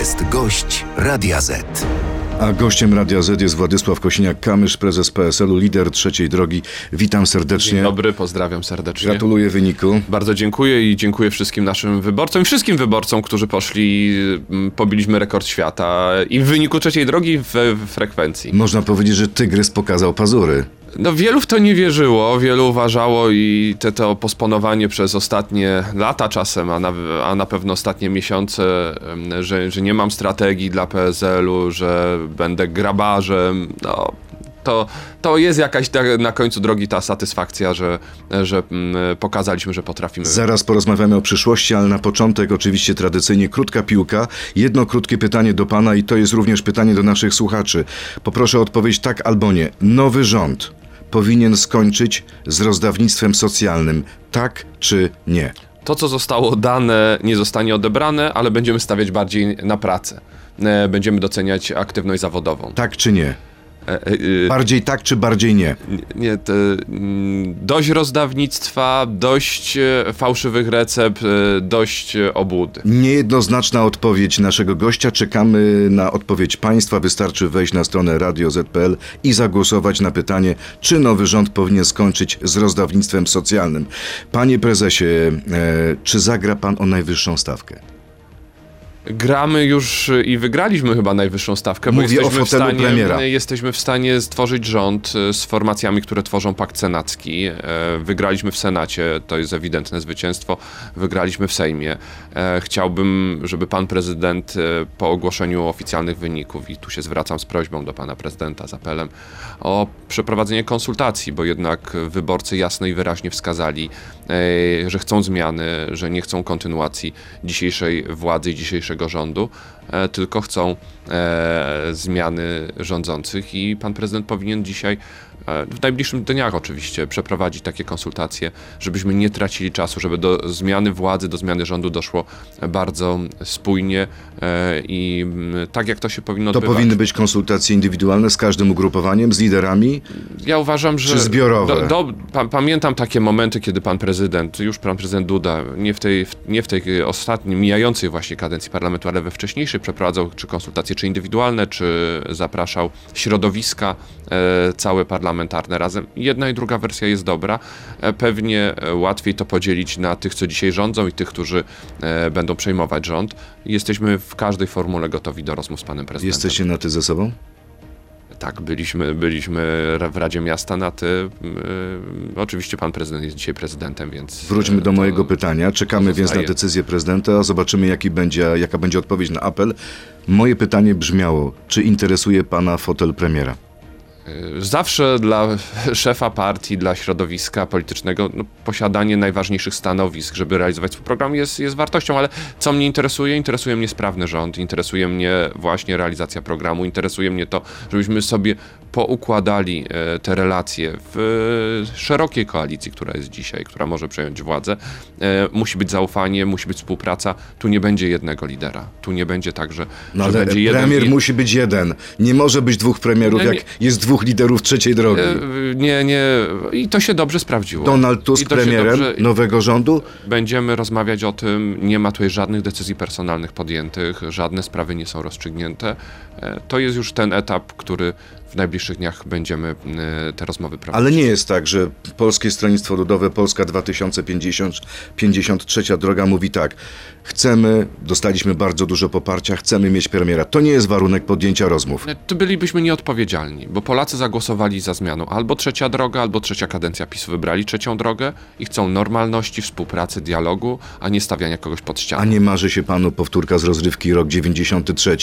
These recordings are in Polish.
jest gość Radia Z. A gościem Radia Z jest Władysław Kosiniak-Kamysz, prezes PSL-u, lider trzeciej drogi. Witam serdecznie. Dzień dobry, pozdrawiam serdecznie. Gratuluję wyniku. Bardzo dziękuję i dziękuję wszystkim naszym wyborcom i wszystkim wyborcom, którzy poszli, mm, pobiliśmy rekord świata i w wyniku trzeciej drogi w, w frekwencji. Można powiedzieć, że tygrys pokazał pazury. No wielu w to nie wierzyło, wielu uważało i te, to posponowanie przez ostatnie lata czasem, a na, a na pewno ostatnie miesiące, że, że nie mam strategii dla PSL-u, że będę grabarzem, no to, to jest jakaś ta, na końcu drogi ta satysfakcja, że, że mm, pokazaliśmy, że potrafimy. Zaraz porozmawiamy o przyszłości, ale na początek oczywiście tradycyjnie krótka piłka. Jedno krótkie pytanie do pana i to jest również pytanie do naszych słuchaczy. Poproszę o odpowiedź tak albo nie. Nowy rząd powinien skończyć z rozdawnictwem socjalnym. Tak czy nie? To, co zostało dane, nie zostanie odebrane, ale będziemy stawiać bardziej na pracę. E, Będziemy doceniać aktywność zawodową. Tak czy nie? E, e, e, Bardziej tak czy bardziej nie? Nie, to, mm, dość rozdawnictwa, dość e, fałszywych recept, dość obłudy. Niejednoznaczna odpowiedź naszego gościa. Czekamy na odpowiedź państwa. Wystarczy wejść na stronę Radio Z.pl i zagłosować na pytanie, czy nowy rząd powinien skończyć z rozdawnictwem socjalnym. Panie prezesie, czy zagra pan o najwyższą stawkę? Gramy już i wygraliśmy chyba najwyższą stawkę, bo Mówię o jesteśmy w, stanie, premiera. jesteśmy w stanie stworzyć rząd e, z formacjami, które tworzą pakt senacki. Wygraliśmy w Senacie, to jest ewidentne zwycięstwo. Wygraliśmy w Sejmie. E, Chciałbym, żeby pan prezydent po ogłoszeniu oficjalnych wyników, i tu się zwracam z prośbą do pana prezydenta z apelem, o przeprowadzenie konsultacji, bo jednak wyborcy jasno i wyraźnie wskazali, e, że chcą zmiany, że nie chcą kontynuacji dzisiejszej władzy i dzisiejszego rządu, e, tylko chcą e, zmiany rządzących i pan prezydent powinien dzisiaj w najbliższych dniach oczywiście przeprowadzić takie konsultacje, żebyśmy nie tracili czasu, żeby do zmiany władzy, do zmiany rządu doszło bardzo spójnie e, i mm, tak jak to się powinno To odbywać. powinny być konsultacje indywidualne z każdym ugrupowaniem, z liderami? Ja uważam, że. Czy zbiorowe? Do, do, pa, pamiętam takie momenty, kiedy pan prezydent, już pan prezydent Duda, nie w tej, nie w tej ostatniej, mijającej właśnie kadencji parlamentu, ale we wcześniejszej przeprowadzał czy konsultacje, czy indywidualne, czy zapraszał środowiska e, całe parlamentarne razem. Jedna i druga wersja jest dobra. E, pewnie e, łatwiej to podzielić na tych, co dzisiaj rządzą i tych, którzy e, będą przejmować rząd. Jesteśmy w każdej formule gotowi do rozmów z panem prezydentem. Jesteście na ty ze sobą? Tak, byliśmy, byliśmy w Radzie Miasta na ty. Oczywiście pan prezydent jest dzisiaj prezydentem, więc. Wróćmy do mojego pytania. Czekamy więc na decyzję prezydenta, zobaczymy jaki będzie, jaka będzie odpowiedź na apel. Moje pytanie brzmiało, czy interesuje pana fotel premiera? Yy, Zawsze dla szefa partii, dla środowiska politycznego no, posiadanie najważniejszych stanowisk, żeby realizować swój program jest, jest wartością, ale co mnie interesuje? Interesuje mnie sprawny rząd, interesuje mnie właśnie realizacja programu, interesuje mnie to, żebyśmy sobie poukładali e, te relacje w e, szerokiej koalicji, która jest dzisiaj, która może przejąć władzę. E, Musi być zaufanie, musi być współpraca. Tu nie będzie jednego lidera. Tu nie będzie tak, że, No że będzie jeden premier musi być jeden. Nie może być dwóch premierów, Nie, nie. jak jest dwóch liderów trzeciej drogi. Nie, nie. I to się dobrze sprawdziło. Donald Tusk premierem dobrze- nowego rządu? Będziemy rozmawiać o tym. Nie ma tutaj żadnych decyzji personalnych podjętych, żadne sprawy nie są rozstrzygnięte. To jest już ten etap, który w najbliższych dniach będziemy e, te rozmowy prowadzić. Ale nie jest tak, że Polskie Stronnictwo Ludowe, Polska 2050, 53 droga mówi tak. Chcemy, dostaliśmy bardzo dużo poparcia, chcemy mieć premiera. To nie jest warunek podjęcia rozmów. To bylibyśmy nieodpowiedzialni, bo Polacy zagłosowali za zmianą. Albo trzecia droga, albo trzecia kadencja PiSu wybrali trzecią drogę i chcą normalności, współpracy, dialogu, a nie stawiania kogoś pod A ścianą. nie marzy się panu powtórka z rozrywki rok 93,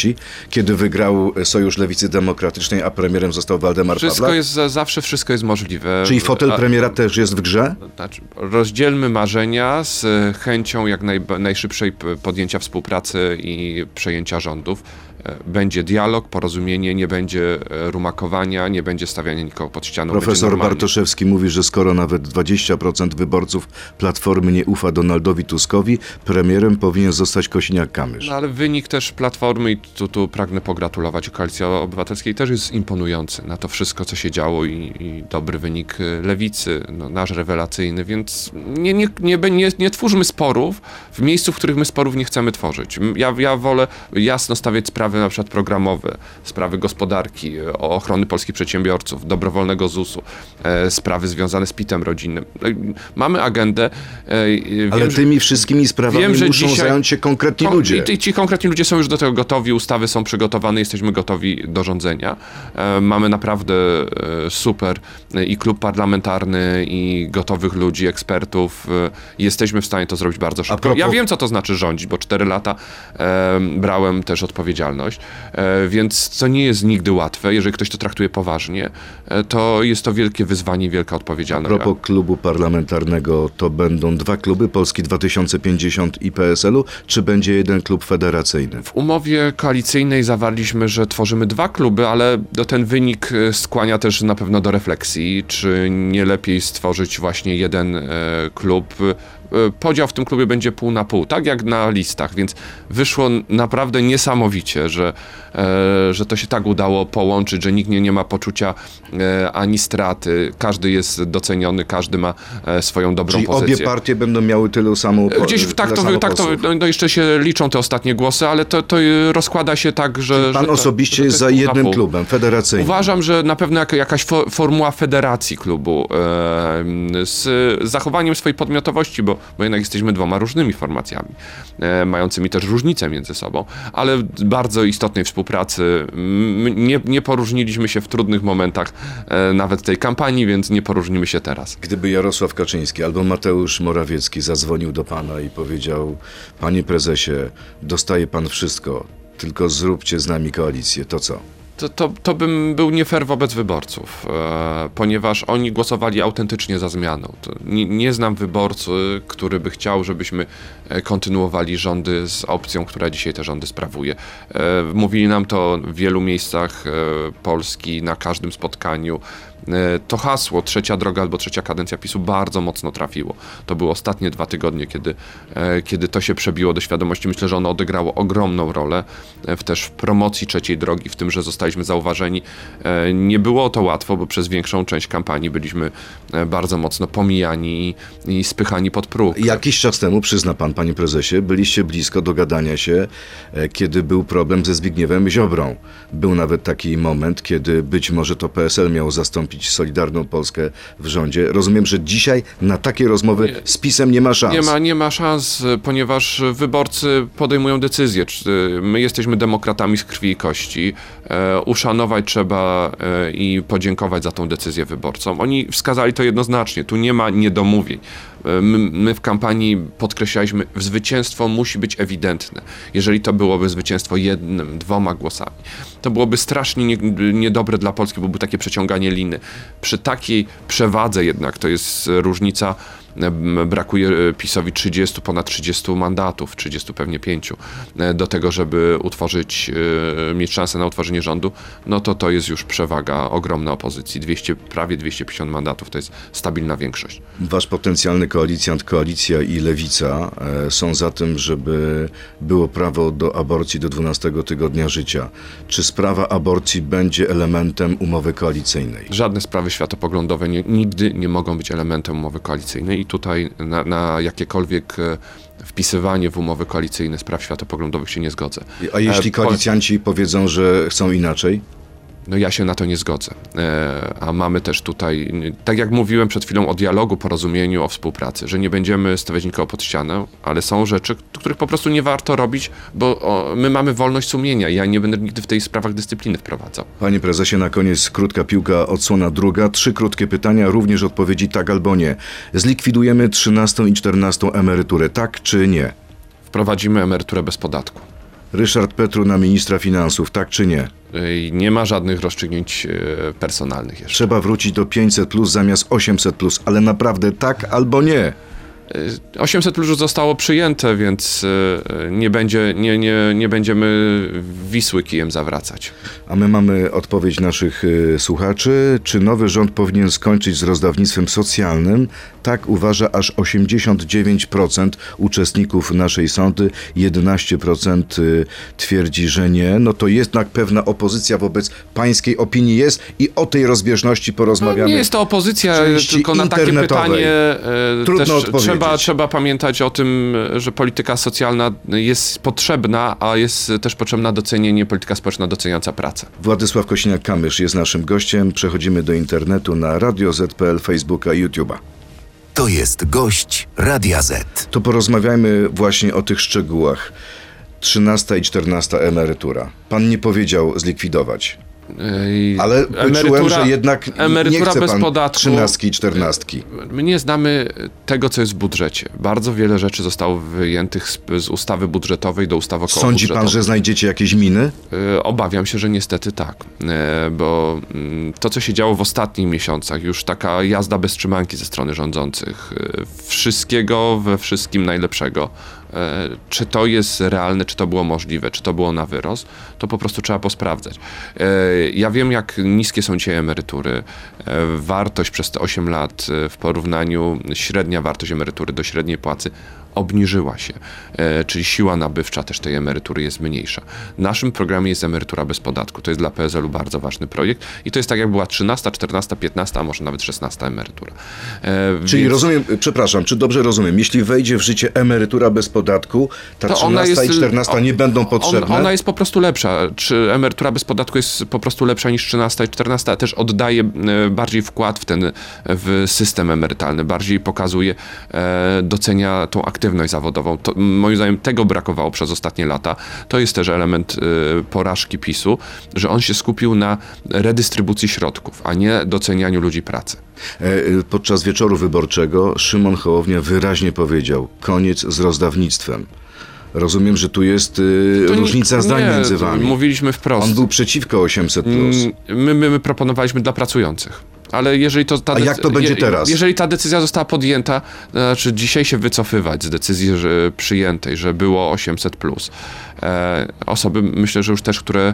kiedy wygrał Sojusz Lewicy Demokratycznej, a premierem został Waldemar Wszystko Pawlak? jest, zawsze wszystko jest możliwe. Czyli fotel premiera też jest w grze? Znaczy, rozdzielmy marzenia z chęcią jak najba- najszybszej podjęcia współpracy i przejęcia rządów. E, będzie dialog, porozumienie, nie będzie e, rumakowania, nie będzie stawiania nikogo pod ścianą. Profesor. Bartoszewski mówi, że skoro nawet 20% wyborców Platformy nie ufa Donaldowi Tuskowi, premierem powinien zostać Kosiniak-Kamysz. No ale wynik też Platformy i tu, tu pragnę pogratulować Koalicji Obywatelskiej też jest imponujący na to wszystko, co się działo i, i dobry wynik y, Lewicy, no, nasz rewelacyjny, więc nie, nie, nie, nie, nie twórzmy sporów w miejscu, w których my sporów nie chcemy tworzyć. Ja, ja wolę jasno stawiać sprawy na przykład programowe, sprawy gospodarki, o ochrony polskich przedsiębiorców, dobrowolnego ZUS-u, e, sprawy związane z PIT-em rodzinnym. I Mamy agendę. e, i Ale wiem, że- tymi wszystkimi sprawami Wiem, że muszą zająć się konkretni Kon- ludzie. I, ci konkretni ludzie są już do tego gotowi, ustawy są przygotowane, jesteśmy gotowi do rządzenia. E, mamy naprawdę e, super e, i klub parlamentarny, i gotowych ludzi, ekspertów. E, jesteśmy w stanie to zrobić bardzo szybko. propos- Ja wiem, co to znaczy rządzić, bo cztery lata e, brałem też odpowiedzialność, e, więc to nie jest nigdy łatwe. Jeżeli ktoś to traktuje poważnie, e, to jest to wielkie wyzwanie i wielka A odpowiedzialność. propos klubu parlamentarnego, to będą dwa kluby, Polski 2050 i PSL-u, czy będzie jeden klub federacyjny? W umowie koalicyjnej zawarliśmy, że tworzymy dwa kluby, ale ten wynik e, skłania też na pewno do refleksji, czy nie lepiej stworzyć właśnie jeden klub. Podział w tym klubie będzie pół na pół, tak jak na listach, więc wyszło naprawdę niesamowicie, że, e, że to się tak udało połączyć, że nikt nie, nie ma poczucia e, ani straty, każdy jest doceniony, każdy ma e, swoją dobrą Czyli pozycję. obie partie będą miały tylu samo Gdzieś w, tak, tyle to, tak to, no, no jeszcze się liczą te ostatnie głosy, ale to, to y, rozkłada się tak, że... Pan że osobiście to jest za jednym pół. klubem, federacyjnym. Uważam, że na pewno jak, jakaś fo, formuła federacji klubu e, z zachowaniem swojej podmiotowości, bo, bo jednak jesteśmy dwoma różnymi formacjami, e, mającymi też różnice między sobą, ale bardzo istotnej współpracy. Nie, nie poróżniliśmy się w trudnych momentach e, nawet tej kampanii, więc nie poróżnimy się teraz. Gdyby Jarosław Kaczyński albo Mateusz Morawiecki zadzwonił do pana i powiedział: Panie prezesie, dostaje pan wszystko, tylko zróbcie z nami koalicję, to co? To, to, to bym był nie fair wobec wyborców, e, ponieważ oni głosowali autentycznie za zmianą. Nie, nie znam wyborcy, który by chciał, żebyśmy e, kontynuowali rządy z opcją, która dzisiaj te rządy sprawuje. E, mówili nam to w wielu miejscach e, Polski, na każdym spotkaniu. E, To hasło trzecia droga albo trzecia kadencja PiSu bardzo mocno trafiło. To były ostatnie dwa tygodnie, kiedy, e, kiedy to się przebiło do świadomości. Myślę, że ono odegrało ogromną rolę w też w promocji trzeciej drogi, w tym, że zostaliśmy zauważeni. E, Nie było to łatwo, bo przez większą część kampanii byliśmy e, bardzo mocno pomijani i, spychani pod próg. Jakiś czas temu, przyzna pan, panie prezesie, byliście blisko dogadania się, e, kiedy był problem ze Zbigniewem Ziobrą. Był nawet taki moment, kiedy być może to PSL miał zastąpić Solidarną Polskę w rządzie. Rozumiem, że dzisiaj na takie rozmowy z PiSem nie ma szans. Nie ma, nie ma szans, ponieważ wyborcy podejmują. Czy e, my jesteśmy demokratami z krwi i kości. Uszanować trzeba e, i podziękować za tą decyzję wyborcom. Oni wskazali to jednoznacznie. Tu nie ma niedomówień. E, My, my w kampanii podkreślaliśmy, zwycięstwo musi być ewidentne. Jeżeli to byłoby zwycięstwo jednym, dwoma głosami, to byłoby strasznie nie, niedobre dla Polski, byłoby takie przeciąganie liny. Przy takiej przewadze jednak, to jest różnica brakuje e, PiSowi 30, ponad 30 mandatów, 30 pewnie 5, e, do tego, żeby utworzyć, e, mieć szansę na utworzenie rządu, no to to jest już przewaga ogromna opozycji. 200, prawie 250 mandatów to jest stabilna większość. Wasz potencjalny koalicjant, koalicja i lewica są za tym, żeby było prawo do aborcji do 12 tygodnia życia. Czy sprawa aborcji będzie elementem umowy koalicyjnej? Żadne sprawy światopoglądowe nie, nigdy nie mogą być elementem umowy koalicyjnej i tutaj na, na jakiekolwiek e, wpisywanie w umowy koalicyjne spraw światopoglądowych się nie zgodzę. A jeśli E, koalicjanci powiedzą, że chcą inaczej? No ja się na to nie zgodzę. E, a mamy też tutaj, tak jak mówiłem przed chwilą o dialogu, porozumieniu, o współpracy, że nie będziemy stawiać nikogo pod ścianę, ale są rzeczy, których po prostu nie warto robić, bo my mamy wolność sumienia. Ja nie będę nigdy w tej sprawach dyscypliny wprowadzał. Panie prezesie, na koniec krótka piłka, odsłona druga. Trzy krótkie pytania, również odpowiedzi tak albo nie. Zlikwidujemy 13 i 14 emeryturę, tak czy nie? Wprowadzimy emeryturę bez podatku. Ryszard Petru na ministra finansów, tak czy nie? Nie ma żadnych rozstrzygnięć e, personalnych jeszcze. Trzeba wrócić do 500 plus zamiast 800 plus, ale naprawdę tak albo nie? Y, 800 plus już zostało przyjęte, więc y, nie, będzie, nie, nie, nie będziemy Wisły kijem zawracać. A my mamy odpowiedź naszych y, słuchaczy. Czy nowy rząd powinien skończyć z rozdawnictwem socjalnym? Tak uważa aż 89% uczestników naszej sądy, 11% y, twierdzi, że nie. No to jednak pewna opozycja wobec pańskiej opinii jest i o tej rozbieżności porozmawiamy. Nie jest to opozycja, tylko na takie pytanie e, Trudno odpowiedzieć. Trzeba, trzeba pamiętać o tym, że polityka socjalna jest potrzebna, a jest też potrzebna docenienie, polityka społeczna doceniająca pracę. Władysław Kosiniak-Kamysz jest naszym gościem. Przechodzimy do internetu na Radio ZPL, Facebooka i YouTube'a. To jest gość Radia Z. To porozmawiajmy właśnie o tych szczegółach. 13 i 14 emerytura. Pan nie powiedział zlikwidować, ale wyczułem, że jednak nie emerytura chce bez pan podatku. 13 i 14. My nie znamy tego, co jest w budżecie. Bardzo wiele rzeczy zostało wyjętych z, z ustawy budżetowej do ustawy około Sądzi pan, że znajdziecie jakieś miny? E, Obawiam się, że niestety tak, E, bo mm, to, co się działo w ostatnich miesiącach, już taka jazda bez trzymanki ze strony rządzących, e, wszystkiego we wszystkim najlepszego. E, Czy to jest realne, czy to było możliwe, czy to było na wyrost, to po prostu trzeba posprawdzać. E, Ja wiem, jak niskie są dzisiaj emerytury. E, Wartość przez te 8 lat w porównaniu średnia wartość emerytury do średniej płacy obniżyła się, e, czyli siła nabywcza też tej emerytury jest mniejsza. Naszym programie jest emerytura bez podatku. To jest dla PSL-u bardzo ważny projekt i to jest tak jak była 13, 14, 15, a może nawet 16 emerytura. E, Czyli więc rozumiem, przepraszam, czy dobrze rozumiem, jeśli wejdzie w życie emerytura bez podatku, ta to 13 i 14 nie będą potrzebne? On, ona jest po prostu lepsza. Czy emerytura bez podatku jest po prostu lepsza niż 13 i 14, a też oddaje e, bardziej wkład w ten w system emerytalny, bardziej pokazuje, docenia tą aktywność zawodową. To, moim zdaniem tego brakowało przez ostatnie lata. To jest też element e, porażki PiSu, że on się skupił na redystrybucji środków, a nie docenianiu ludzi pracy. E, e, Podczas wieczoru wyborczego Szymon Hołownia wyraźnie powiedział: koniec z rozdawnictwem. Rozumiem, że tu jest y, nie- różnica zdań nie, między wami. Mówiliśmy wprost. On był przeciwko 800. Mm, My, my, my proponowaliśmy dla pracujących. Ale jeżeli to ta A jak to będzie teraz? Jeżeli ta decyzja została podjęta, to znaczy dzisiaj się wycofywać z decyzji że, przyjętej, że było 800 plus. E, osoby, myślę, że już też, które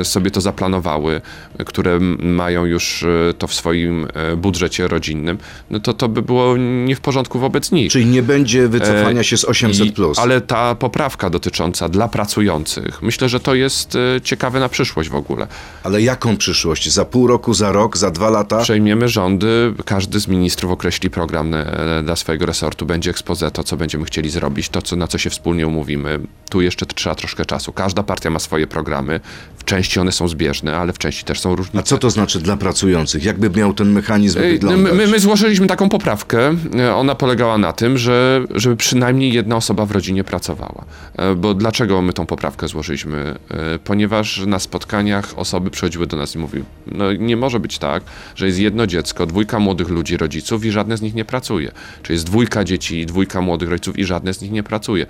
e, sobie to zaplanowały, które mają już e, to w swoim budżecie rodzinnym, no to to by było nie w porządku wobec nich. Czyli nie będzie wycofania się z 800. I- Plus. Ale ta poprawka dotycząca dla pracujących, myślę, że to jest ciekawe na przyszłość w ogóle. Ale jaką przyszłość? Za pół roku, za rok, za dwa lata? Przejmiemy rządy, każdy z ministrów określi program dla swojego resortu, będzie expose to, co będziemy chcieli zrobić, to, co, na co się wspólnie umówimy. Tu jeszcze trzeba troszkę czasu. Każda partia ma swoje programy, w części one są zbieżne, ale w części też są różnice. A co to znaczy dla pracujących? Jakby miał ten mechanizm wyglądać? My, my złożyliśmy taką poprawkę. E, Ona polegała na tym, że, żeby przynajmniej jedna osoba w rodzinie pracowała. E, Bo dlaczego my tą poprawkę złożyliśmy? E, Ponieważ na spotkaniach osoby przychodziły do nas i mówiły, no nie może być tak, że jest jedno dziecko, dwójka młodych ludzi, rodziców i żadne z nich nie pracuje. Czy jest dwójka dzieci, dwójka młodych rodziców i żadne z nich nie pracuje.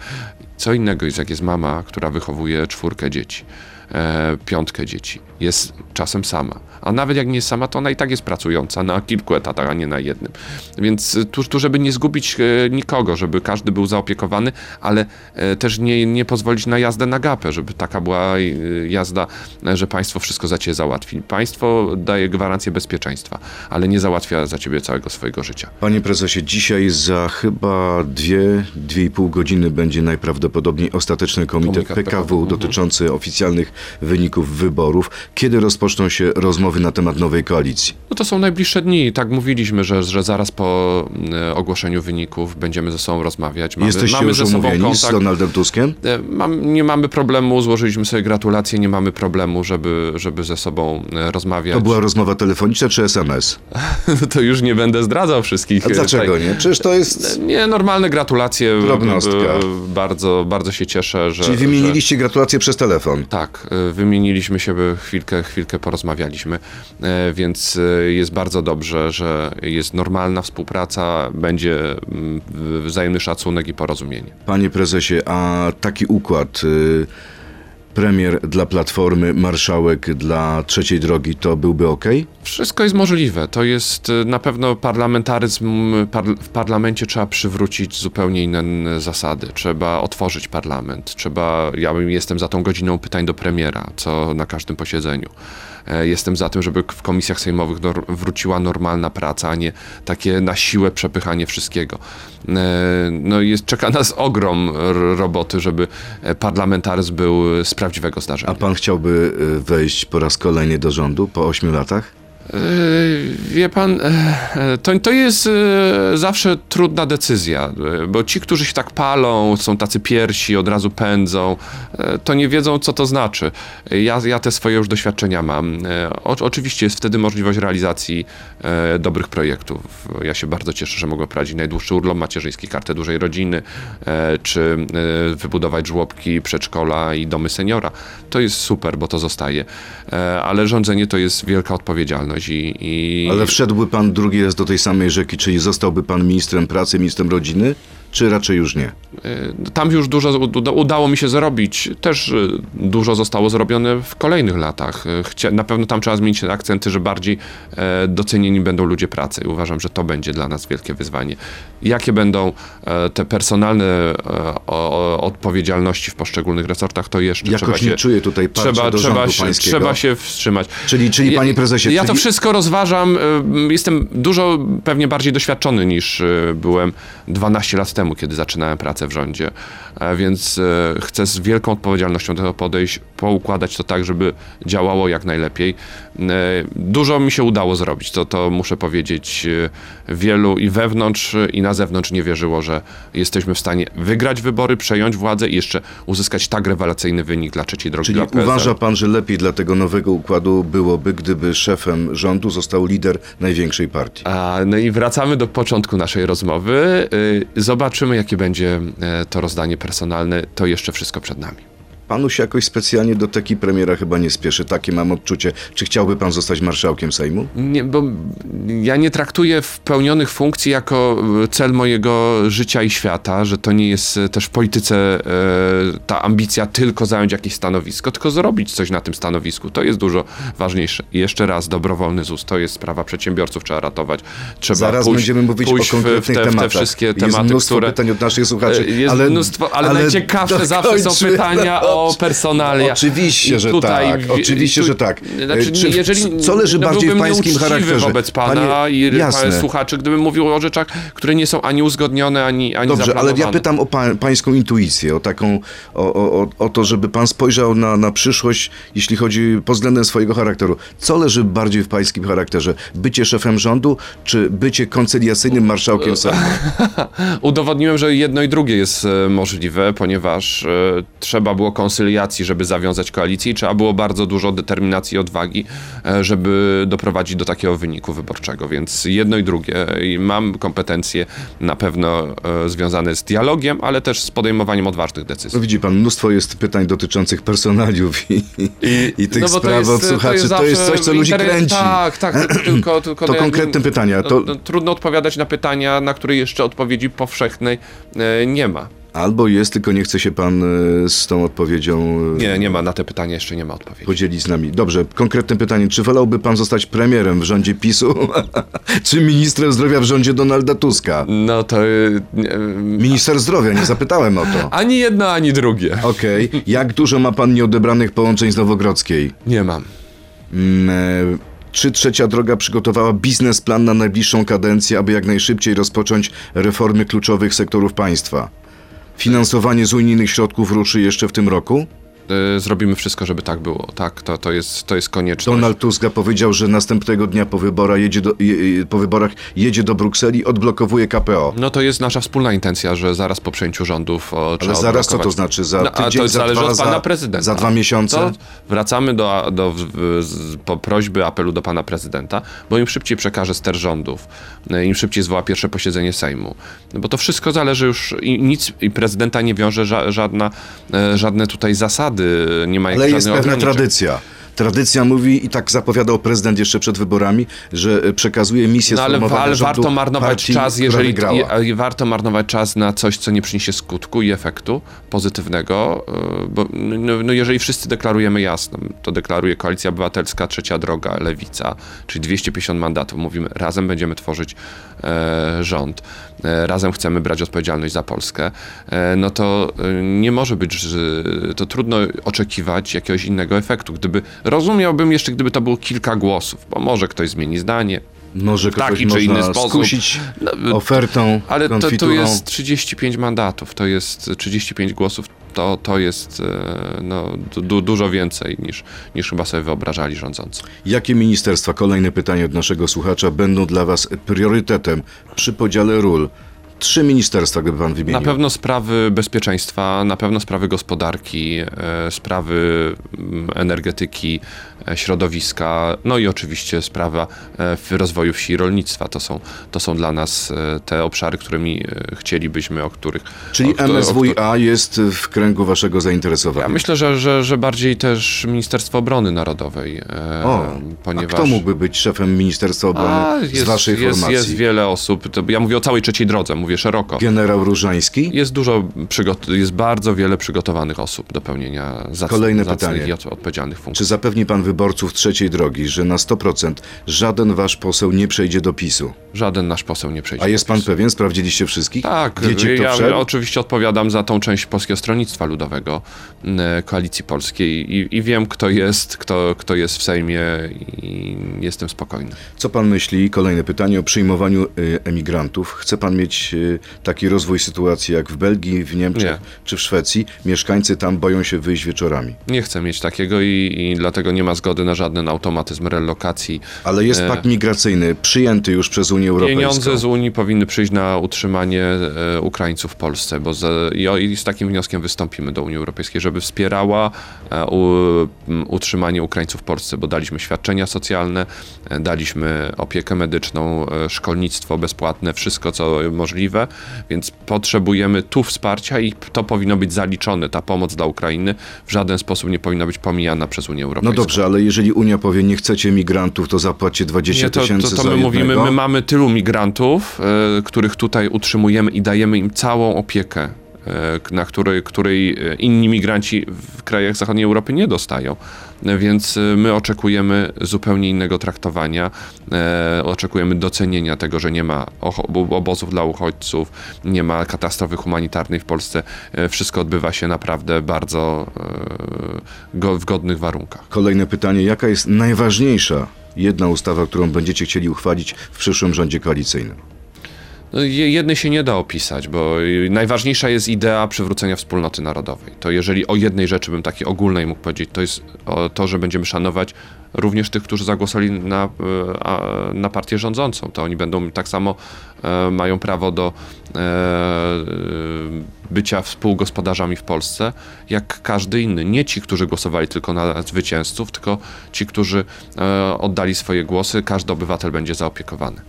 Co innego jest, jak jest mama, która wychowuje czwórkę dzieci e, piątkę dzieci. Jest czasem sama. A nawet jak nie jest sama, to ona i tak jest pracująca na kilku etatach, a nie na jednym. Więc y, tu, tu żeby nie zgubić e, nikogo, żeby każdy był zaopiekowany, ale e, też nie, nie pozwolić na jazdę na gapę, żeby taka była e, jazda, e, że państwo wszystko za ciebie załatwi. Państwo daje gwarancję bezpieczeństwa, ale nie załatwia za ciebie całego swojego życia. Panie prezesie, dzisiaj za chyba dwie, dwie i pół godziny będzie najprawdopodobniej ostateczny komitet Komunikat PKW PKW, dotyczący oficjalnych wyników wyborów. Kiedy rozpoczną się rozmowy na temat nowej koalicji? No to są najbliższe dni. Tak mówiliśmy, że, że zaraz po e, ogłoszeniu wyników będziemy ze sobą rozmawiać. Mamy, Jesteście mamy już ze sobą umówieni z. Donaldem Tuskiem? E, Mam, nie mamy problemu, złożyliśmy sobie gratulacje, nie mamy problemu, żeby, żeby ze sobą e, rozmawiać. To była rozmowa telefoniczna czy SMS? to już nie będę zdradzał wszystkich. A dlaczego tutaj- nie? Przecież to jest... Nie, normalne gratulacje. Drobnostka. Bardzo, bardzo się cieszę, że... Czyli że... wymieniliście gratulacje przez telefon. Tak, wymieniliśmy się, by chwilkę, chwilkę porozmawialiśmy, e, więc y, jest bardzo dobrze, że jest normalna współpraca, będzie mm, wzajemny szacunek i porozumienie. Panie prezesie, a taki układ... y, premier dla Platformy, marszałek dla trzeciej drogi, to byłby ok? Wszystko jest możliwe. To jest y, na pewno parlamentaryzm. Par, w parlamencie trzeba przywrócić zupełnie inne zasady. Trzeba otworzyć parlament. Trzeba. Ja jestem za tą godziną pytań do premiera, co na każdym posiedzeniu. E, Jestem za tym, żeby w komisjach sejmowych wróciła normalna praca, a nie takie na siłę przepychanie wszystkiego. E, No jest, czeka nas ogrom roboty, żeby e, parlamentaryzm był z prawdziwego zdarzenia. A pan chciałby wejść po raz kolejny do rządu po ośmiu latach? Wie pan, e, to, to jest e, zawsze trudna decyzja, e, bo ci, którzy się tak palą, są tacy piersi, od razu pędzą, e, to nie wiedzą, co to znaczy. Ja, ja te swoje już doświadczenia mam. E, O, oczywiście jest wtedy możliwość realizacji e, dobrych projektów. Ja się bardzo cieszę, że mogę prowadzić najdłuższy urlop macierzyński, kartę dużej rodziny, e, czy e, wybudować żłobki, przedszkola i domy seniora. To jest super, bo to zostaje. E, Ale rządzenie to jest wielka odpowiedzialność i, i Ale wszedłby pan drugi raz do tej samej rzeki, czyli zostałby pan ministrem pracy, ministrem rodziny, czy raczej już nie? y, tam już dużo uda, udało mi się zrobić. Też y, dużo zostało zrobione w kolejnych latach. Y, na pewno tam trzeba zmienić akcenty, że bardziej e, docenieni będą ludzie pracy. Uważam, że to będzie dla nas wielkie wyzwanie. Jakie będą e, te personalne e, odpowiedzialności w poszczególnych resortach, to jeszcze Jakoś trzeba się... nie czuję tutaj Trzeba, trzeba, się, trzeba się wstrzymać. Czyli, czyli panie prezesie, Ja to czyli- wszystko rozważam. Jestem dużo pewnie bardziej doświadczony niż byłem 12 lat temu, kiedy zaczynałem pracę w rządzie. E, Więc e, chcę z wielką odpowiedzialnością do tego podejść, poukładać to tak, żeby działało jak najlepiej. E, Dużo mi się udało zrobić, to, to muszę powiedzieć. Wielu i wewnątrz, i na zewnątrz nie wierzyło, że jesteśmy w stanie wygrać wybory, przejąć władzę i jeszcze uzyskać tak rewelacyjny wynik dla trzeciej drogi. Czyli uważa pan, że lepiej dla tego nowego układu byłoby, gdyby szefem rządu został lider największej partii? A, no i wracamy do początku naszej rozmowy. Y, Zobaczymy, jakie będzie e, to rozdanie personalne. To jeszcze wszystko przed nami. Panu się jakoś specjalnie do teki premiera chyba nie spieszy. Takie mam odczucie. Czy chciałby pan zostać marszałkiem Sejmu? Nie, bo ja nie traktuję pełnionych funkcji jako e, cel mojego życia i świata, że to nie jest e, też w polityce e, ta ambicja tylko zająć jakieś stanowisko, tylko zrobić coś na tym stanowisku. To jest dużo ważniejsze. I jeszcze raz, dobrowolny ZUS to jest sprawa przedsiębiorców, trzeba ratować. Trzeba Zaraz pójść, będziemy mówić pójść o konkretnych w, te, w te tematach. wszystkie Jest tematy, mnóstwo które... pytań od naszych słuchaczy. Jest ale, mnóstwo, ale, najciekawsze zawsze są pytania o personalia. Oczywiście, I że tutaj tak. Oczywiście, tu- że tak. Znaczy, E, czy- jeżeli, co leży no, bardziej w pańskim charakterze? wobec pana Panie- i jasne. słuchaczy, gdybym mówił o rzeczach, które nie są ani uzgodnione, ani, ani Dobrze, ale ja pytam o pa, pańską intuicję, o taką, o, o, o, to, żeby pan spojrzał na, na przyszłość, jeśli chodzi pod względem swojego charakteru. Co leży bardziej w pańskim charakterze? Bycie szefem rządu, czy bycie koncyliacyjnym marszałkiem Sejmu? Udowodniłem, że jedno i drugie jest e, możliwe, ponieważ e, trzeba było konsyliacji, żeby zawiązać koalicję i trzeba było bardzo dużo determinacji i odwagi, e, żeby doprowadzić do takiego wyniku wyborczego, więc jedno i drugie. I mam kompetencje na pewno e, związane z dialogiem, ale też z podejmowaniem odważnych decyzji. No widzi pan, mnóstwo jest pytań dotyczących personaliów i, i, i tych No bo spraw od słuchaczy. To jest, zawsze coś, co ludzi interes- kręci. Tak, tak, tylko- tylko... To konkretne pytania, to- No, no, trudno odpowiadać na pytania, na które jeszcze odpowiedzi powszechnej e, nie ma. Albo jest, tylko nie chce się pan e, z tą odpowiedzią e, Nie, nie ma, na te pytania jeszcze nie ma odpowiedzi. podzielić z nami. Dobrze, konkretne pytanie. Czy wolałby pan zostać premierem w rządzie PiSu, czy ministrem zdrowia w rządzie Donalda Tuska? No to... e, Minister zdrowia, nie zapytałem o to. Ani jedno, ani drugie. Okej. Jak dużo ma pan nieodebranych połączeń z Nowogrodzkiej? Nie mam. Mm, Czy trzecia droga przygotowała biznesplan na najbliższą kadencję, aby jak najszybciej rozpocząć reformy kluczowych sektorów państwa? Finansowanie z unijnych środków ruszy jeszcze w tym roku? E, Zrobimy wszystko, żeby tak było. Tak, to, to, jest, to jest konieczność. Donald Tusk powiedział, że następnego dnia po, wyborach jedzie do, je, po wyborach jedzie do Brukseli, odblokowuje KPO. No to jest nasza wspólna intencja, że zaraz po przejęciu rządów o, Ale zaraz co to znaczy? Za No, tydzień, to za zależy dwa, od pana za, prezydenta. za dwa miesiące? To wracamy do, do, w- z, po prośby, apelu do pana prezydenta, bo im szybciej przekaże ster rządów, e, im szybciej zwoła pierwsze posiedzenie Sejmu. No bo to wszystko zależy już i nic i prezydenta nie wiąże ża, żadna, e, żadne tutaj zasady, nie ma Ale jest pewna tradycja. Tradycja mówi i tak zapowiadał prezydent jeszcze przed wyborami, że e, przekazuje misję No ale, ale warto marnować partii, czas, jeżeli warto marnować czas na coś, co nie przyniesie skutku i efektu pozytywnego, yy, bo no, no jeżeli wszyscy deklarujemy jasno, to deklaruje Koalicja Obywatelska, Trzecia Droga, Lewica, czyli 250 mandatów, mówimy razem będziemy tworzyć e, rząd, e, razem chcemy brać odpowiedzialność za Polskę, e, no to e, nie może być, że to trudno oczekiwać jakiegoś innego efektu. Gdyby, rozumiałbym jeszcze, gdyby to było kilka głosów, bo może ktoś zmieni zdanie, Może kogoś taki czy inny sposób. skusić No, ofertą, ale to, tu jest 35 mandatów, to jest 35 głosów, to, to jest e, no, du, dużo więcej niż, niż chyba sobie wyobrażali rządzący. Jakie ministerstwa, kolejne pytanie od naszego słuchacza, będą dla Was priorytetem przy podziale ról? Trzy ministerstwa, gdyby Pan wymienił. Na pewno sprawy bezpieczeństwa, na pewno sprawy gospodarki, e, sprawy mm, energetyki, e, środowiska, no i oczywiście sprawa e, rozwoju wsi i rolnictwa. To są, to są dla nas te obszary, którymi chcielibyśmy, o których... Czyli o, któ- o MSWiA jest w kręgu Waszego zainteresowania. Ja myślę, że, że, że bardziej też Ministerstwo Obrony Narodowej, O, ponieważ... a kto mógłby być szefem Ministerstwa Obrony A, z Waszej jest, formacji? jest wiele osób, ja mówię o całej trzeciej drodze, mówię szeroko. Generał Różański? Jest dużo, jest bardzo wiele przygotowanych osób do pełnienia zac- Kolejne pytanie. i od- odpowiedzialnych funkcji. Czy zapewni Pan wyborców trzeciej drogi, że na 100% żaden Wasz poseł nie przejdzie do PiSu? Żaden nasz poseł nie przejdzie. A jest Pan pewien? Sprawdziliście wszystkich? Tak, Wiecie, kto ja wszedł? oczywiście odpowiadam za tą część Polskiego Stronnictwa Ludowego, m, Koalicji Polskiej i, i wiem, kto jest, kto, kto jest w Sejmie i jestem spokojny. Co pan myśli, kolejne pytanie, o przyjmowaniu y, emigrantów? Chce pan mieć taki rozwój sytuacji jak w Belgii, w Niemczech Nie. czy w Szwecji? Mieszkańcy tam boją się wyjść wieczorami. Nie chcę mieć takiego i, i dlatego nie ma zgody na żaden automatyzm relokacji. Ale jest E. pakt migracyjny przyjęty już przez Unię Europejską. Pieniądze z Unii powinny przyjść na utrzymanie e, Ukraińców w Polsce, bo z, i, z takim wnioskiem wystąpimy do Unii Europejskiej, żeby wspierała e, u, utrzymanie Ukraińców w Polsce, bo daliśmy świadczenia socjalne, daliśmy opiekę medyczną, szkolnictwo bezpłatne, wszystko co możliwe, więc potrzebujemy tu wsparcia i to powinno być zaliczone. Ta pomoc dla Ukrainy w żaden sposób nie powinna być pomijana przez Unię No Europejską. dobrze, ale jeżeli Unia powie, nie chcecie migrantów, to zapłacie 20 Nie, to, tysięcy to, to za my mówimy, jednego? my mamy tylu migrantów, e, których tutaj utrzymujemy i dajemy im całą opiekę, e, na której, której e, inni migranci w krajach zachodniej Europy nie dostają. Więc e, my oczekujemy zupełnie innego traktowania, e, oczekujemy docenienia tego, że nie ma obozów dla uchodźców, nie ma katastrofy humanitarnej w Polsce. E, Wszystko odbywa się naprawdę bardzo e, w godnych warunkach. Kolejne pytanie, jaka jest najważniejsza jedna ustawa, którą będziecie chcieli uchwalić w przyszłym rządzie koalicyjnym? No, je- Jednej się nie da opisać, bo najważniejsza jest idea przywrócenia wspólnoty narodowej. To jeżeli o jednej rzeczy bym takiej ogólnej mógł powiedzieć, to jest to, że będziemy szanować również tych, którzy zagłosowali na, a, na partię rządzącą. To oni będą tak samo e, mają prawo do e, y, bycia współgospodarzami w Polsce, jak każdy inny. Nie ci, którzy głosowali tylko na zwycięzców, tylko ci, którzy e, oddali swoje głosy. Każdy obywatel będzie zaopiekowany.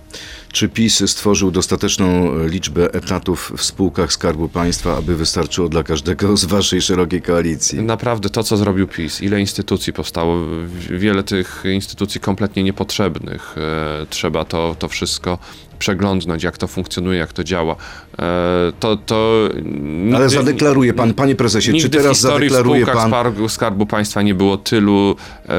Czy PiS stworzył dostateczną liczbę etatów w spółkach Skarbu Państwa, aby wystarczyło dla każdego z waszej szerokiej koalicji? Naprawdę to, co zrobił PiS, ile instytucji powstało, wiele tych instytucji kompletnie niepotrzebnych. E, trzeba to, to wszystko przeglądnąć, jak to funkcjonuje, jak to działa. E, to, to nigdy, Ale zadeklaruje pan, panie prezesie, czy teraz w w zadeklaruje pan... Skarbu, Skarbu Państwa nie było tylu e,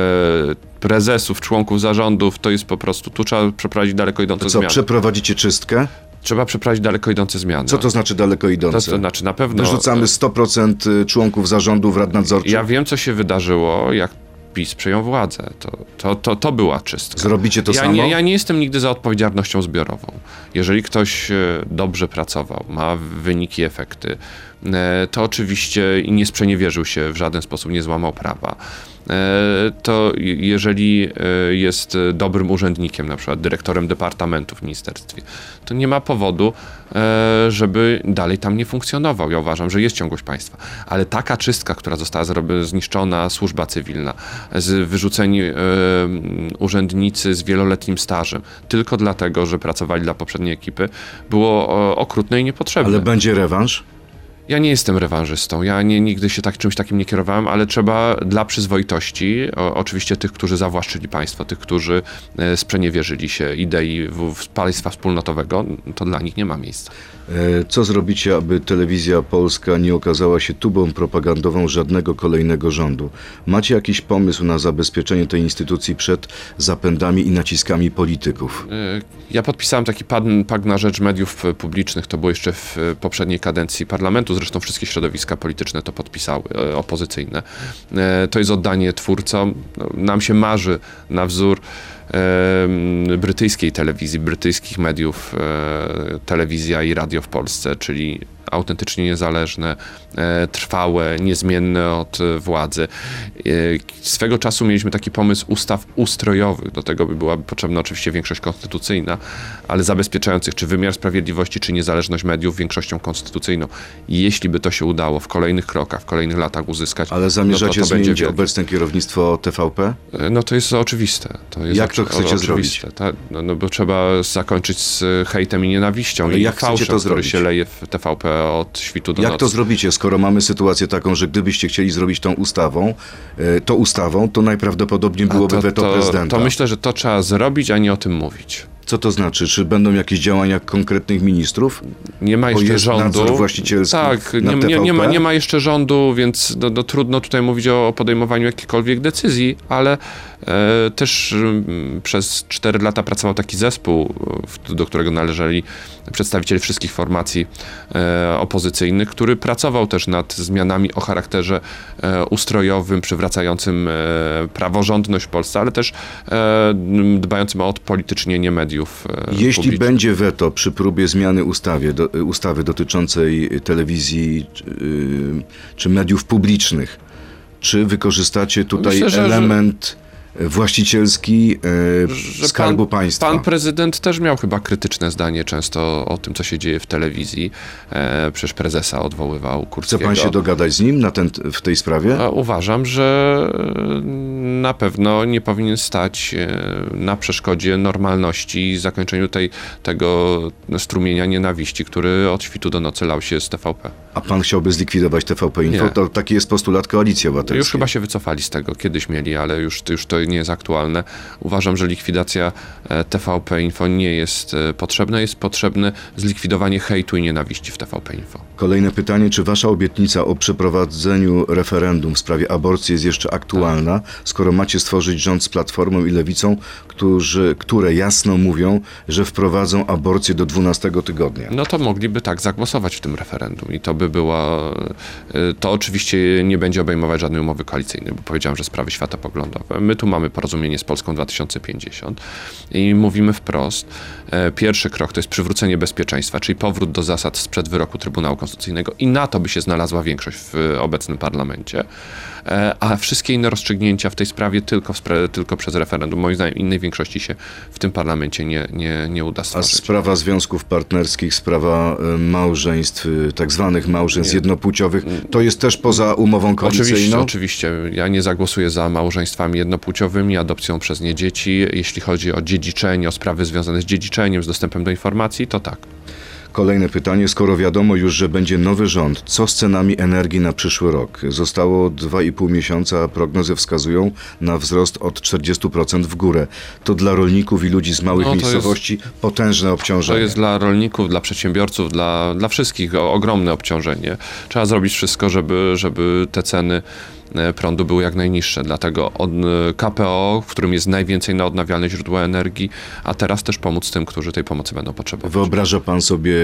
prezesów, członków zarządów. To jest po prostu, tu trzeba przeprowadzić daleko idące Co, zmiany. przeprowadzicie czystkę? Trzeba przeprowadzić daleko idące zmiany. Co to znaczy daleko to, idące? to znaczy na pewno... Wyrzucamy 100% członków zarządów, rad nadzorczych? Ja wiem, co się wydarzyło, jak PiS przejął władzę. To, to, to, to była czystka. Zrobicie to ja samo? Nie, ja nie jestem nigdy za odpowiedzialnością zbiorową. Jeżeli ktoś e, dobrze pracował, ma wyniki, efekty, e, to oczywiście i nie sprzeniewierzył się w żaden sposób, nie złamał prawa. E, To je- jeżeli e, jest e, dobrym urzędnikiem, na przykład dyrektorem departamentu w ministerstwie, to nie ma powodu, żeby dalej tam nie funkcjonował. Ja uważam, że jest ciągłość państwa. Ale taka czystka, która została zniszczona, służba cywilna, z wyrzuceni urzędnicy z wieloletnim stażem, tylko dlatego, że pracowali dla poprzedniej ekipy, było okrutne i niepotrzebne. Ale będzie rewanż? Ja nie jestem rewanżystą, ja nie, nigdy się tak, czymś takim nie kierowałem, ale trzeba dla przyzwoitości, o, oczywiście tych, którzy zawłaszczyli państwo, tych, którzy e, sprzeniewierzyli się idei w, w państwa wspólnotowego, to dla nich nie ma miejsca. E, Co zrobicie, aby telewizja polska nie okazała się tubą propagandową żadnego kolejnego rządu? Macie jakiś pomysł na zabezpieczenie tej instytucji przed zapędami i naciskami polityków? E, Ja podpisałem taki pakt na rzecz mediów publicznych, to było jeszcze w poprzedniej kadencji parlamentu, zresztą wszystkie środowiska polityczne to podpisały, e, opozycyjne. E, To jest oddanie twórcom. No, Nam się marzy na wzór brytyjskiej telewizji, brytyjskich mediów, e, telewizja i radio w Polsce, czyli autentycznie niezależne, e, trwałe, niezmienne od e, władzy. E, Swego czasu mieliśmy taki pomysł ustaw ustrojowych, do tego by była potrzebna oczywiście większość konstytucyjna, ale zabezpieczających czy wymiar sprawiedliwości, czy niezależność mediów większością konstytucyjną. Jeśli by to się udało w kolejnych krokach, w kolejnych latach uzyskać, Ale zamierzacie no to, to zmienić obecne kierownictwo TVP? No to jest oczywiste. To jest Jak to chcecie oczywiste. Ta, no, no bo trzeba zakończyć z hejtem i nienawiścią Ale i jak chcecie fałszem, to który zrobić? się leje w TVP od świtu do Jak nocy. to zrobicie, skoro mamy sytuację taką, że gdybyście chcieli zrobić tą ustawą, e, to ustawą, to najprawdopodobniej byłoby to, weto to, prezydenta. to myślę, że to trzeba zrobić, a nie o tym mówić. Co to znaczy? Czy będą jakieś działania konkretnych ministrów? Nie ma jeszcze rządu. nadzór właścicielski Tak, nie, nie, nie, ma, nie ma jeszcze rządu, więc no, no, trudno tutaj mówić o, podejmowaniu jakichkolwiek decyzji, ale też mm, przez 4 lata pracował taki zespół, w, do którego należeli przedstawiciele wszystkich formacji e, opozycyjnych, który pracował też nad zmianami o charakterze e, ustrojowym, przywracającym e, praworządność w Polsce, ale też e, dbającym o odpolitycznienie mediów e, Jeśli publicznych. będzie weto przy próbie zmiany ustawie, do, ustawy dotyczącej telewizji czy, mediów publicznych, czy wykorzystacie tutaj Myślę, że- element właścicielski e, Skarbu pan, Państwa? Pan prezydent też miał chyba krytyczne zdanie często o tym, co się dzieje w telewizji. E, przecież prezesa odwoływał Chce Kurskiego. pan się dogadać z nim na ten, w tej sprawie? A Uważam, że e, na pewno nie powinien stać e, na przeszkodzie normalności i zakończeniu tej, tego strumienia nienawiści, który od świtu do nocy lał się z TVP. A pan chciałby zlikwidować TVP Info? Nie. To taki jest postulat Koalicji Obywatelskiej. Już chyba się wycofali z tego, kiedyś mieli, ale już, już to nie jest aktualne. Uważam, że likwidacja e, TVP Info nie jest e, potrzebna, jest potrzebne zlikwidowanie hejtu i nienawiści w TVP Info. Kolejne pytanie, czy wasza obietnica o przeprowadzeniu referendum w sprawie aborcji jest jeszcze aktualna, skoro macie stworzyć rząd z Platformą i Lewicą, którzy, które jasno mówią, że wprowadzą aborcję do 12 tygodnia? No to mogliby tak zagłosować w tym referendum i to by była. e, To oczywiście nie będzie obejmować żadnej umowy koalicyjnej, bo powiedziałem, że sprawy światopoglądowe. My tu mamy porozumienie z Polską 2050 i mówimy wprost. e, Pierwszy krok to jest przywrócenie bezpieczeństwa, czyli powrót do zasad sprzed wyroku Trybunału Konstytucyjnego i na to by się znalazła większość w obecnym parlamencie. E, A wszystkie inne rozstrzygnięcia w tej sprawie tylko, spra- tylko przez referendum. Moim zdaniem innej większości się w tym parlamencie nie, nie, nie uda A stworzyć. sprawa związków partnerskich, sprawa e, małżeństw, e, tak zwanych małżeństw jednopłciowych, to jest też poza umową Oczywiście, koalicyjną? oczywiście. Ja nie zagłosuję za małżeństwami jednopłciowymi, adopcją przez nie dzieci. Jeśli chodzi o dziedziczenie, o sprawy związane z dziedziczeniem, z dostępem do informacji, to tak. Kolejne pytanie, skoro wiadomo już, że będzie nowy rząd, co z cenami energii na przyszły rok? Zostało 2,5 miesiąca, a prognozy wskazują na wzrost od 40% w górę. To dla rolników i ludzi z małych No, to jest- miejscowości potężne To obciążenie. jest dla rolników, dla przedsiębiorców, dla, dla wszystkich ogromne obciążenie. Trzeba zrobić wszystko, żeby, żeby te ceny prądu były jak najniższe. Dlatego e, KPO, w którym jest najwięcej na odnawialne źródła energii, a teraz też pomóc tym, którzy tej pomocy będą potrzebować. Wyobraża pan sobie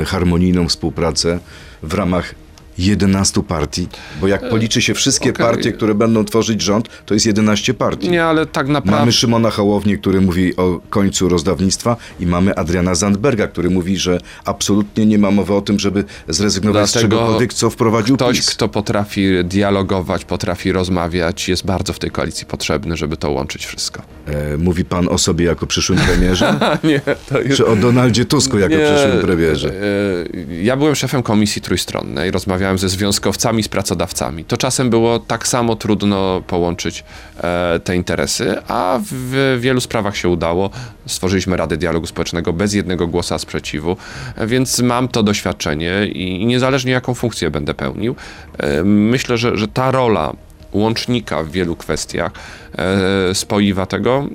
e, harmonijną współpracę w ramach 11 partii? Bo jak policzy się wszystkie okej. partie, które będą tworzyć rząd, to jest 11 partii. Nie, ale tak naprawdę... Mamy Szymona Hołownię, który mówi o końcu rozdawnictwa i mamy Adriana Zandberga, który mówi, że absolutnie nie ma mowy o tym, żeby zrezygnować z Dlatego czegokolwiek, co wprowadził Ktoś, PiS. kto potrafi dialogować, potrafi rozmawiać, jest bardzo w tej koalicji potrzebny, żeby to łączyć wszystko. E, mówi pan o sobie jako przyszłym premierze? nie, to już... czy o Donaldzie Tusku jako przyszłym premierze? e, Ja byłem szefem komisji trójstronnej, rozmawiałem rozmawiałem ze związkowcami, z pracodawcami, to czasem było tak samo trudno połączyć e, te interesy, a w wielu sprawach się udało. Stworzyliśmy Radę Dialogu Społecznego bez jednego głosa sprzeciwu, e, więc mam to doświadczenie i, i niezależnie jaką funkcję będę pełnił, e, myślę, że, że ta rola łącznika w wielu kwestiach, e, spoiwa tego,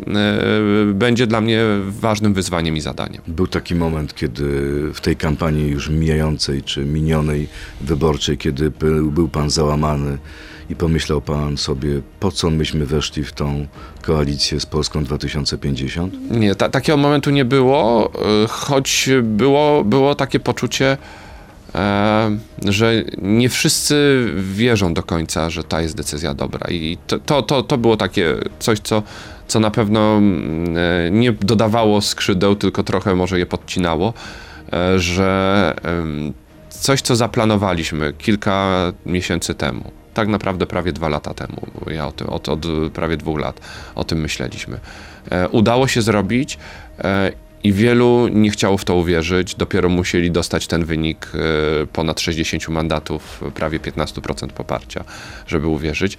e, będzie dla mnie ważnym wyzwaniem i zadaniem. Był taki moment, kiedy w tej kampanii już mijającej czy minionej wyborczej, kiedy był, był pan załamany i pomyślał pan sobie, po co myśmy weszli w tą koalicję z Polską 2050? Nie, ta, takiego momentu nie było, e, choć było, było takie poczucie, że nie wszyscy wierzą do końca, że ta jest decyzja dobra. I to, to, to, było takie coś, co, co na pewno mm, e, nie dodawało skrzydeł, tylko trochę może je podcinało, e, że coś, co zaplanowaliśmy kilka miesięcy temu, tak naprawdę prawie dwa lata temu, ja o tym, od, od prawie dwóch lat o tym myśleliśmy. E, udało się zrobić e, i wielu nie chciało w to uwierzyć. Dopiero musieli dostać ten wynik e, ponad 60 mandatów, prawie 15% poparcia, żeby uwierzyć.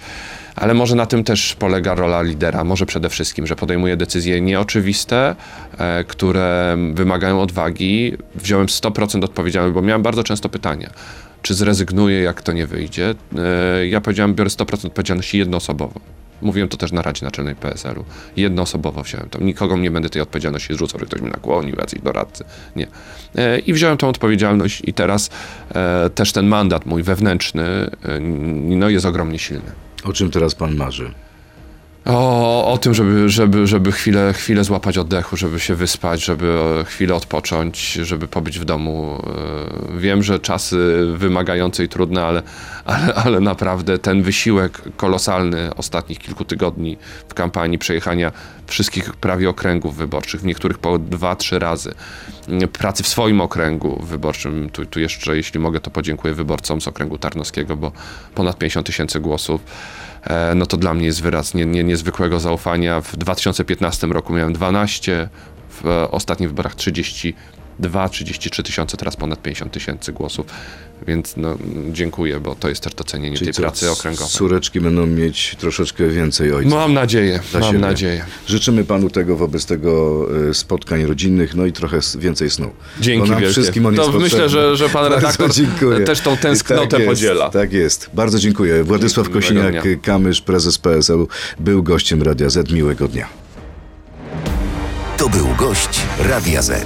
Ale może na tym też polega rola lidera. Może przede wszystkim, że podejmuje decyzje nieoczywiste, e, które wymagają odwagi. Wziąłem 100% odpowiedzialności, bo miałem bardzo często pytania czy zrezygnuję, jak to nie wyjdzie. E, Ja powiedziałem, biorę 100% odpowiedzialności jednoosobowo. Mówiłem to też na Radzie Naczelnej PSL-u. Jednoosobowo wziąłem to. Nikogo nie będę tej odpowiedzialności zrzucał, że ktoś mnie nakłonił, jacyś doradcy. Nie. E, I wziąłem tą odpowiedzialność i teraz e, też ten mandat mój wewnętrzny e, no, jest ogromnie silny. O czym teraz pan marzy? O, o tym, żeby, żeby, żeby chwilę, chwilę złapać oddechu, żeby się wyspać, żeby e, chwilę odpocząć, żeby pobyć w domu. E, Wiem, że czasy wymagające i trudne, ale, ale, ale naprawdę ten wysiłek kolosalny ostatnich kilku tygodni w kampanii przejechania wszystkich prawie okręgów wyborczych, w niektórych po dwa, trzy razy, m, pracy w swoim okręgu wyborczym. Tu, tu jeszcze, jeśli mogę, to podziękuję wyborcom z okręgu tarnowskiego, bo ponad 50 tysięcy głosów no to dla mnie jest wyraz nie, nie, niezwykłego zaufania. W 2015 roku miałem 12, w e, ostatnich wyborach 32, 33 tysiące, teraz ponad 50 tysięcy głosów, więc no, dziękuję, bo to jest też docenienie tej co, pracy okręgowej. Córeczki będą mieć troszeczkę więcej ojca. Mam nadzieję, mam siebie. nadzieję. Życzymy panu tego wobec tego e, spotkań rodzinnych, no i trochę więcej snu. Dzięki Bo nam wielkie. wszystkim on To jest myślę, potrzebny. że- że pan redaktor też tą tęsknotę tak jest, podziela. Tak jest. Bardzo dziękuję. Władysław Kosiniak-Kamysz, prezes PSL-u, był gościem Radia Z. Miłego dnia. To był gość Radia Z.